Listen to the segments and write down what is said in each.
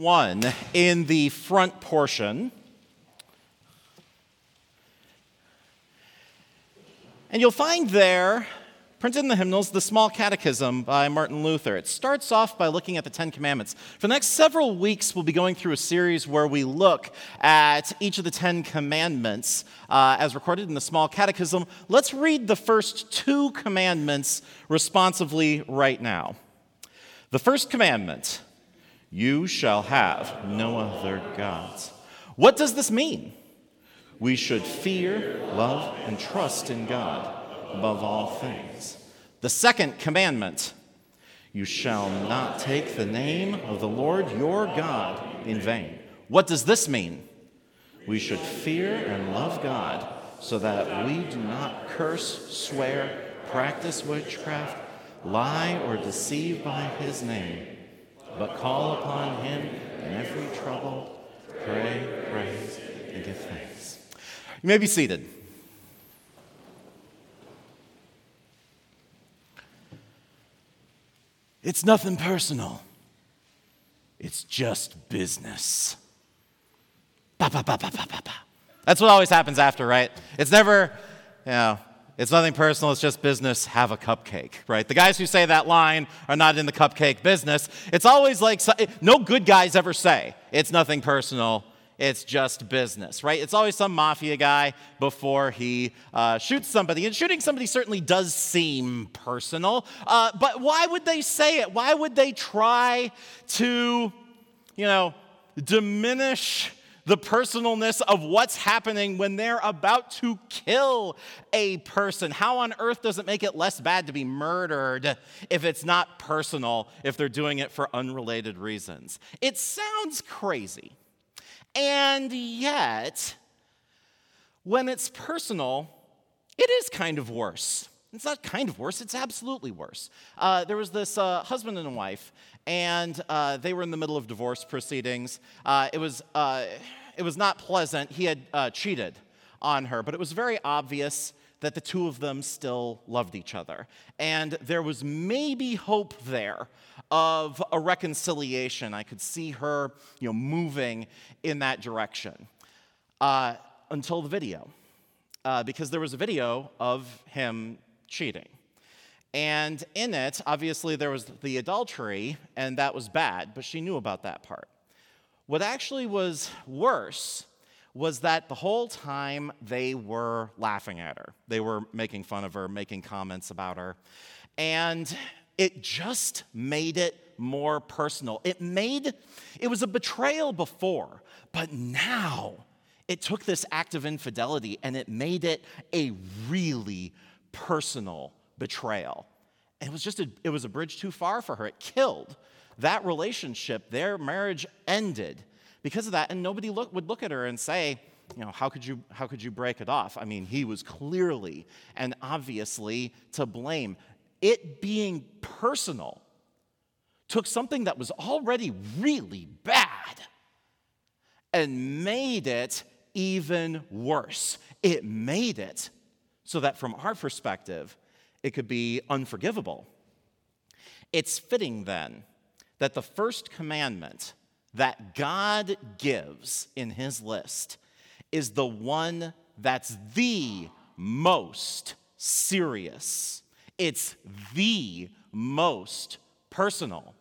1 in the front portion. And you'll find there, printed in the hymnals, the Small Catechism by Martin Luther. It starts off by looking at the Ten Commandments. For the next several weeks, we'll be going through a series where we look at each of the Ten Commandments uh, as recorded in the Small Catechism. Let's read the first two commandments responsively right now. The first commandment you shall have no other gods. What does this mean? We should fear, love, and trust in God above all things. The second commandment you shall not take the name of the Lord your God in vain. What does this mean? We should fear and love God so that we do not curse, swear, practice witchcraft, lie, or deceive by his name but call upon him in every trouble, pray, praise, and give thanks. You may be seated. It's nothing personal. It's just business. Ba, ba, ba, That's what always happens after, right? It's never, you know, it's nothing personal, it's just business. Have a cupcake, right? The guys who say that line are not in the cupcake business. It's always like no good guys ever say, it's nothing personal, it's just business, right? It's always some mafia guy before he uh, shoots somebody. And shooting somebody certainly does seem personal. Uh, but why would they say it? Why would they try to, you know, diminish the personalness of what's happening when they're about to kill a person. How on earth does it make it less bad to be murdered if it's not personal, if they're doing it for unrelated reasons? It sounds crazy. And yet, when it's personal, it is kind of worse. It's not kind of worse, it's absolutely worse. Uh, there was this uh, husband and wife, and uh, they were in the middle of divorce proceedings. Uh, it was uh, it was not pleasant. He had uh, cheated on her, but it was very obvious that the two of them still loved each other. And there was maybe hope there of a reconciliation. I could see her you know, moving in that direction uh, until the video, uh, because there was a video of him cheating. And in it, obviously, there was the adultery, and that was bad, but she knew about that part. What actually was worse was that the whole time they were laughing at her. They were making fun of her, making comments about her. And it just made it more personal. It made, it was a betrayal before, but now it took this act of infidelity and it made it a really personal betrayal. It was just a, it was a bridge too far for her. It killed that relationship, their marriage ended because of that. And nobody look, would look at her and say, you know, how could you how could you break it off? I mean, he was clearly and obviously to blame. It being personal took something that was already really bad and made it even worse. It made it so that from our perspective, it could be unforgivable. It's fitting then that the first commandment that God gives in his list is the one that's the most serious. It's the most personal.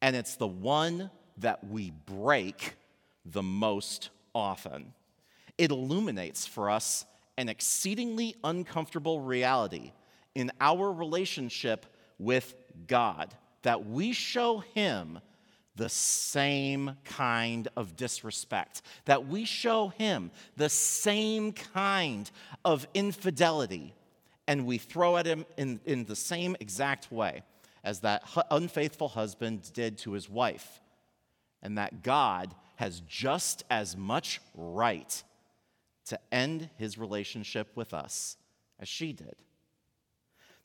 And it's the one that we break the most often. It illuminates for us an exceedingly uncomfortable reality in our relationship with God that we show Him the same kind of disrespect, that we show Him the same kind of infidelity, and we throw at Him in, in the same exact way as that unfaithful husband did to his wife, and that God has just as much right to end his relationship with us as she did.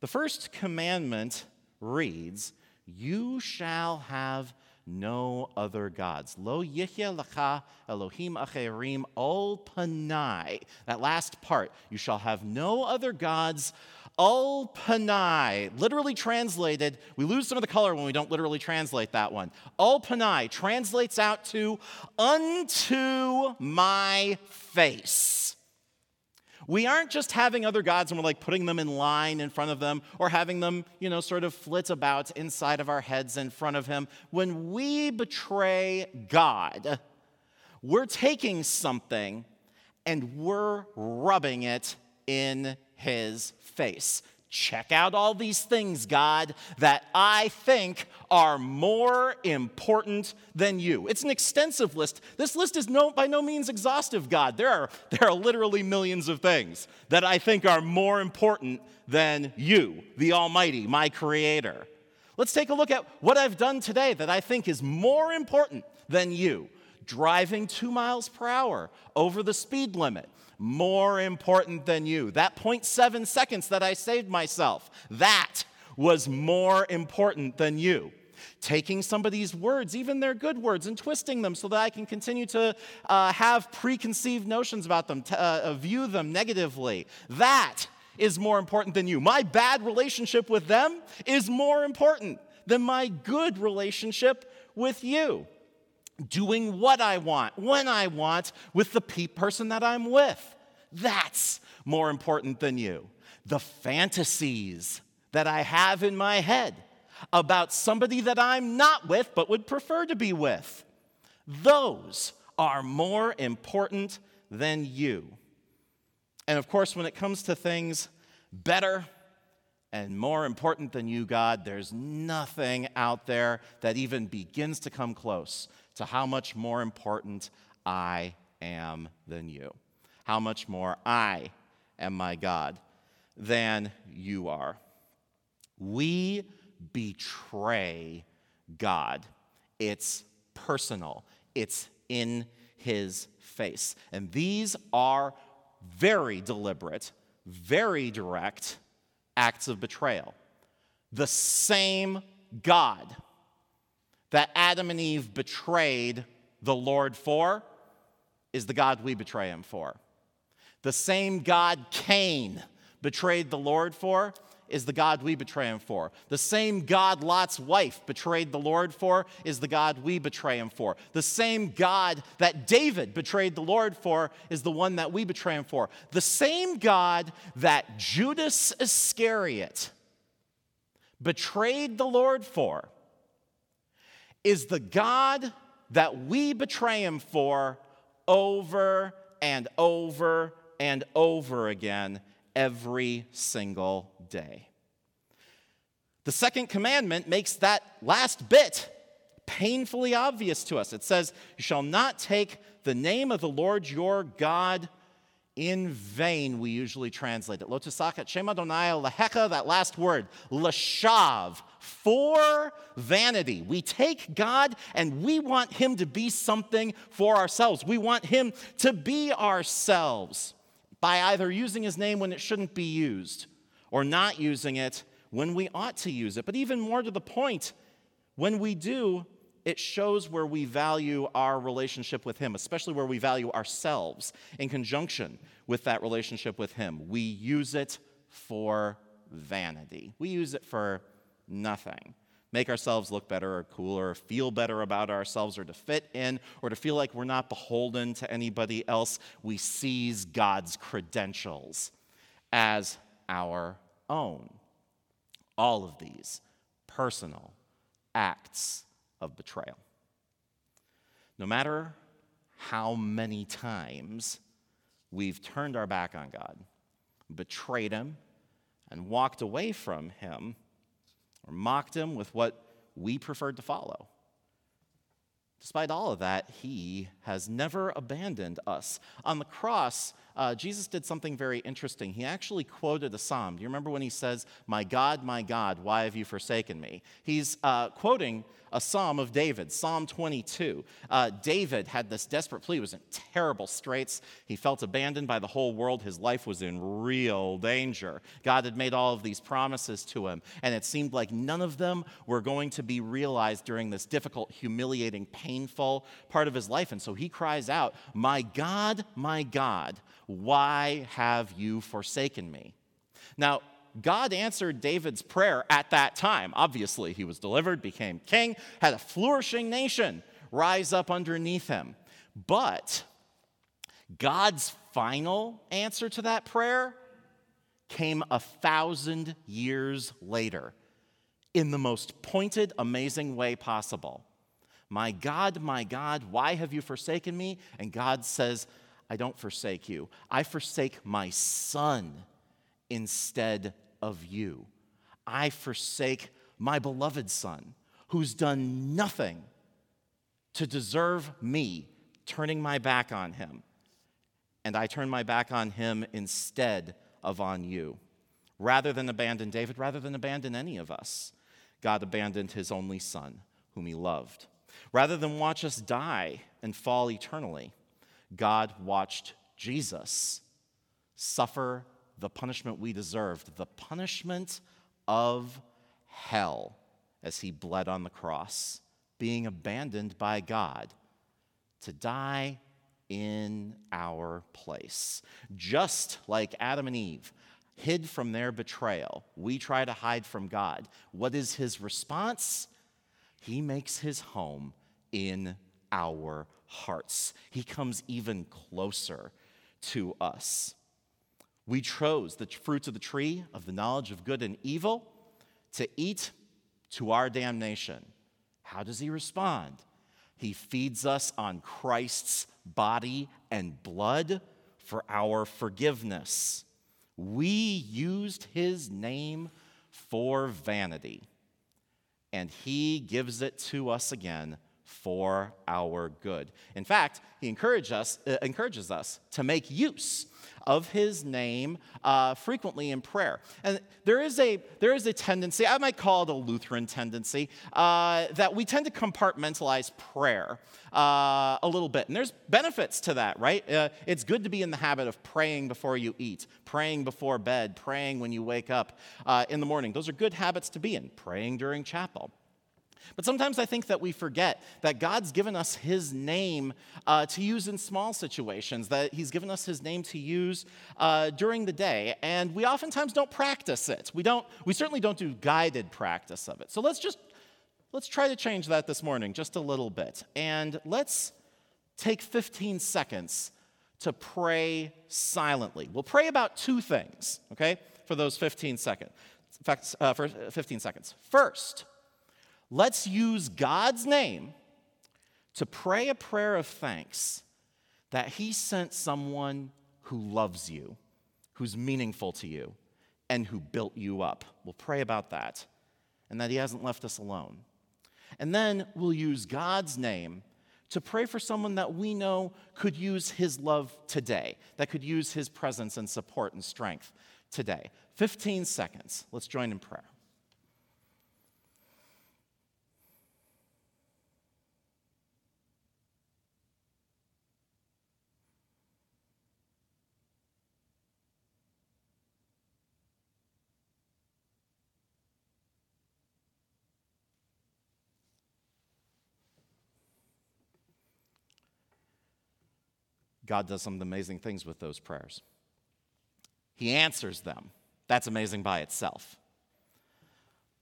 The first commandment reads, you shall have no other gods. Lo yihya lacha Elohim acherim ol panai. That last part, you shall have no other gods Ulpanai, literally translated, we lose some of the color when we don't literally translate that one. Ulpanai translates out to unto my face. We aren't just having other gods and we're like putting them in line in front of them or having them, you know, sort of flit about inside of our heads in front of him. When we betray God, we're taking something and we're rubbing it in his face. Check out all these things, God, that I think are more important than you. It's an extensive list. This list is no, by no means exhaustive, God. There are, there are literally millions of things that I think are more important than you, the Almighty, my Creator. Let's take a look at what I've done today that I think is more important than you. Driving two miles per hour over the speed limit more important than you. That 0.7 seconds that I saved myself, that was more important than you. Taking somebody's words, even their good words, and twisting them so that I can continue to uh, have preconceived notions about them, to, uh, view them negatively. That is more important than you. My bad relationship with them is more important than my good relationship with you doing what I want, when I want, with the person that I'm with. That's more important than you. The fantasies that I have in my head about somebody that I'm not with but would prefer to be with, those are more important than you. And of course, when it comes to things better and more important than you, God, there's nothing out there that even begins to come close to how much more important I am than you. How much more I am my God than you are. We betray God. It's personal, it's in his face. And these are very deliberate, very direct acts of betrayal. The same God that Adam and Eve betrayed the Lord for is the God we betray him for. The same God Cain betrayed the Lord for is the God we betray him for. The same God Lot's wife betrayed the Lord for is the God we betray him for. The same God that David betrayed the Lord for is the one that we betray him for. The same God that Judas Iscariot betrayed the Lord for is the God that we betray him for over and over and over again every single day. The second commandment makes that last bit painfully obvious to us. It says, You shall not take the name of the Lord your God in vain, we usually translate it. Lotusakat Shema Donai Lehecha, that last word, Lashav, for vanity. We take God and we want Him to be something for ourselves. We want Him to be ourselves by either using His name when it shouldn't be used or not using it when we ought to use it. But even more to the point, when we do, it shows where we value our relationship with Him, especially where we value ourselves in conjunction with that relationship with Him. We use it for vanity, we use it for nothing. Make ourselves look better or cooler, or feel better about ourselves, or to fit in, or to feel like we're not beholden to anybody else. We seize God's credentials as our own. All of these personal acts of betrayal. No matter how many times we've turned our back on God, betrayed Him, and walked away from Him, or mocked Him with what we preferred to follow. Despite all of that, He has never abandoned us. On the cross, uh, Jesus did something very interesting. He actually quoted a psalm. Do you remember when he says, My God, my God, why have you forsaken me? He's uh, quoting a psalm of David, Psalm 22. Uh, David had this desperate plea. He was in terrible straits. He felt abandoned by the whole world. His life was in real danger. God had made all of these promises to him, and it seemed like none of them were going to be realized during this difficult, humiliating, painful part of his life. And so he cries out, My God, my God, why have you forsaken me? Now, God answered David's prayer at that time. Obviously, he was delivered, became king, had a flourishing nation rise up underneath him. But God's final answer to that prayer came a thousand years later in the most pointed, amazing way possible. My God, my God, why have you forsaken me? And God says, I don't forsake you. I forsake my son instead of you. I forsake my beloved son who's done nothing to deserve me turning my back on him. And I turn my back on him instead of on you. Rather than abandon David, rather than abandon any of us, God abandoned his only son, whom he loved. Rather than watch us die and fall eternally, God watched Jesus suffer the punishment we deserved, the punishment of hell, as he bled on the cross, being abandoned by God to die in our place. Just like Adam and Eve hid from their betrayal, we try to hide from God. What is his response? He makes his home in our hearts. He comes even closer to us. We chose the fruits of the tree of the knowledge of good and evil to eat to our damnation. How does he respond? He feeds us on Christ's body and blood for our forgiveness. We used his name for vanity, and he gives it to us again for our good. In fact, he us, uh, encourages us to make use of his name uh, frequently in prayer. And there is, a, there is a tendency, I might call it a Lutheran tendency, uh, that we tend to compartmentalize prayer uh, a little bit. And there's benefits to that, right? Uh, it's good to be in the habit of praying before you eat, praying before bed, praying when you wake up uh, in the morning. Those are good habits to be in, praying during chapel. But sometimes I think that we forget that God's given us His name uh, to use in small situations, that He's given us His name to use uh, during the day, and we oftentimes don't practice it. We, don't, we certainly don't do guided practice of it. So let's just let's try to change that this morning just a little bit. And let's take 15 seconds to pray silently. We'll pray about two things, okay, for those 15 seconds. In fact, uh, for 15 seconds. First, Let's use God's name to pray a prayer of thanks that He sent someone who loves you, who's meaningful to you, and who built you up. We'll pray about that, and that He hasn't left us alone. And then we'll use God's name to pray for someone that we know could use His love today, that could use His presence and support and strength today. 15 seconds. Let's join in prayer. God does some amazing things with those prayers. He answers them. That's amazing by itself.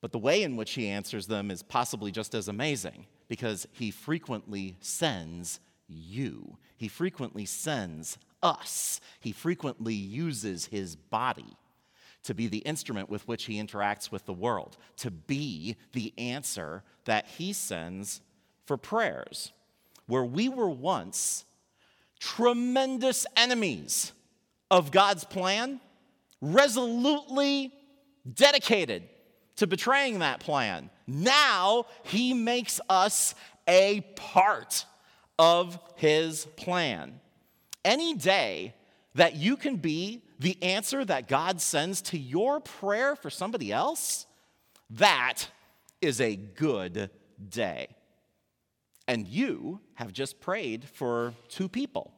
But the way in which he answers them is possibly just as amazing because he frequently sends you. He frequently sends us. He frequently uses his body to be the instrument with which he interacts with the world, to be the answer that he sends for prayers. Where we were once tremendous enemies of God's plan, resolutely dedicated to betraying that plan. Now he makes us a part of his plan. Any day that you can be the answer that God sends to your prayer for somebody else, that is a good day. And you have just prayed for two people.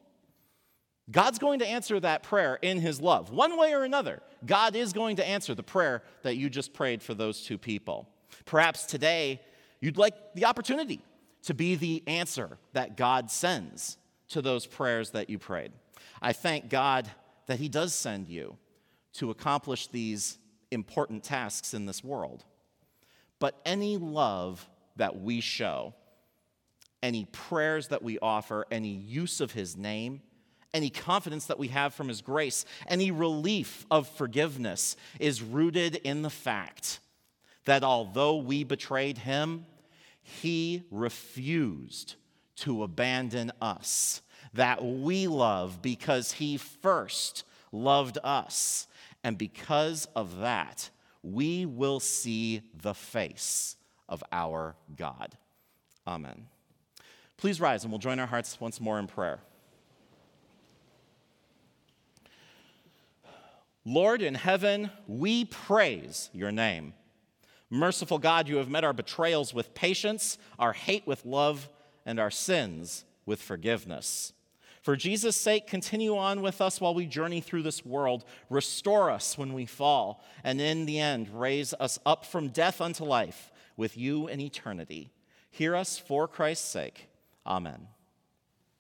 God's going to answer that prayer in His love. One way or another, God is going to answer the prayer that you just prayed for those two people. Perhaps today you'd like the opportunity to be the answer that God sends to those prayers that you prayed. I thank God that He does send you to accomplish these important tasks in this world. But any love that we show, any prayers that we offer, any use of his name, any confidence that we have from his grace, any relief of forgiveness is rooted in the fact that although we betrayed him, he refused to abandon us. That we love because he first loved us. And because of that, we will see the face of our God. Amen. Please rise and we'll join our hearts once more in prayer. Lord in heaven, we praise your name. Merciful God, you have met our betrayals with patience, our hate with love, and our sins with forgiveness. For Jesus' sake, continue on with us while we journey through this world. Restore us when we fall, and in the end, raise us up from death unto life with you in eternity. Hear us for Christ's sake. Amen.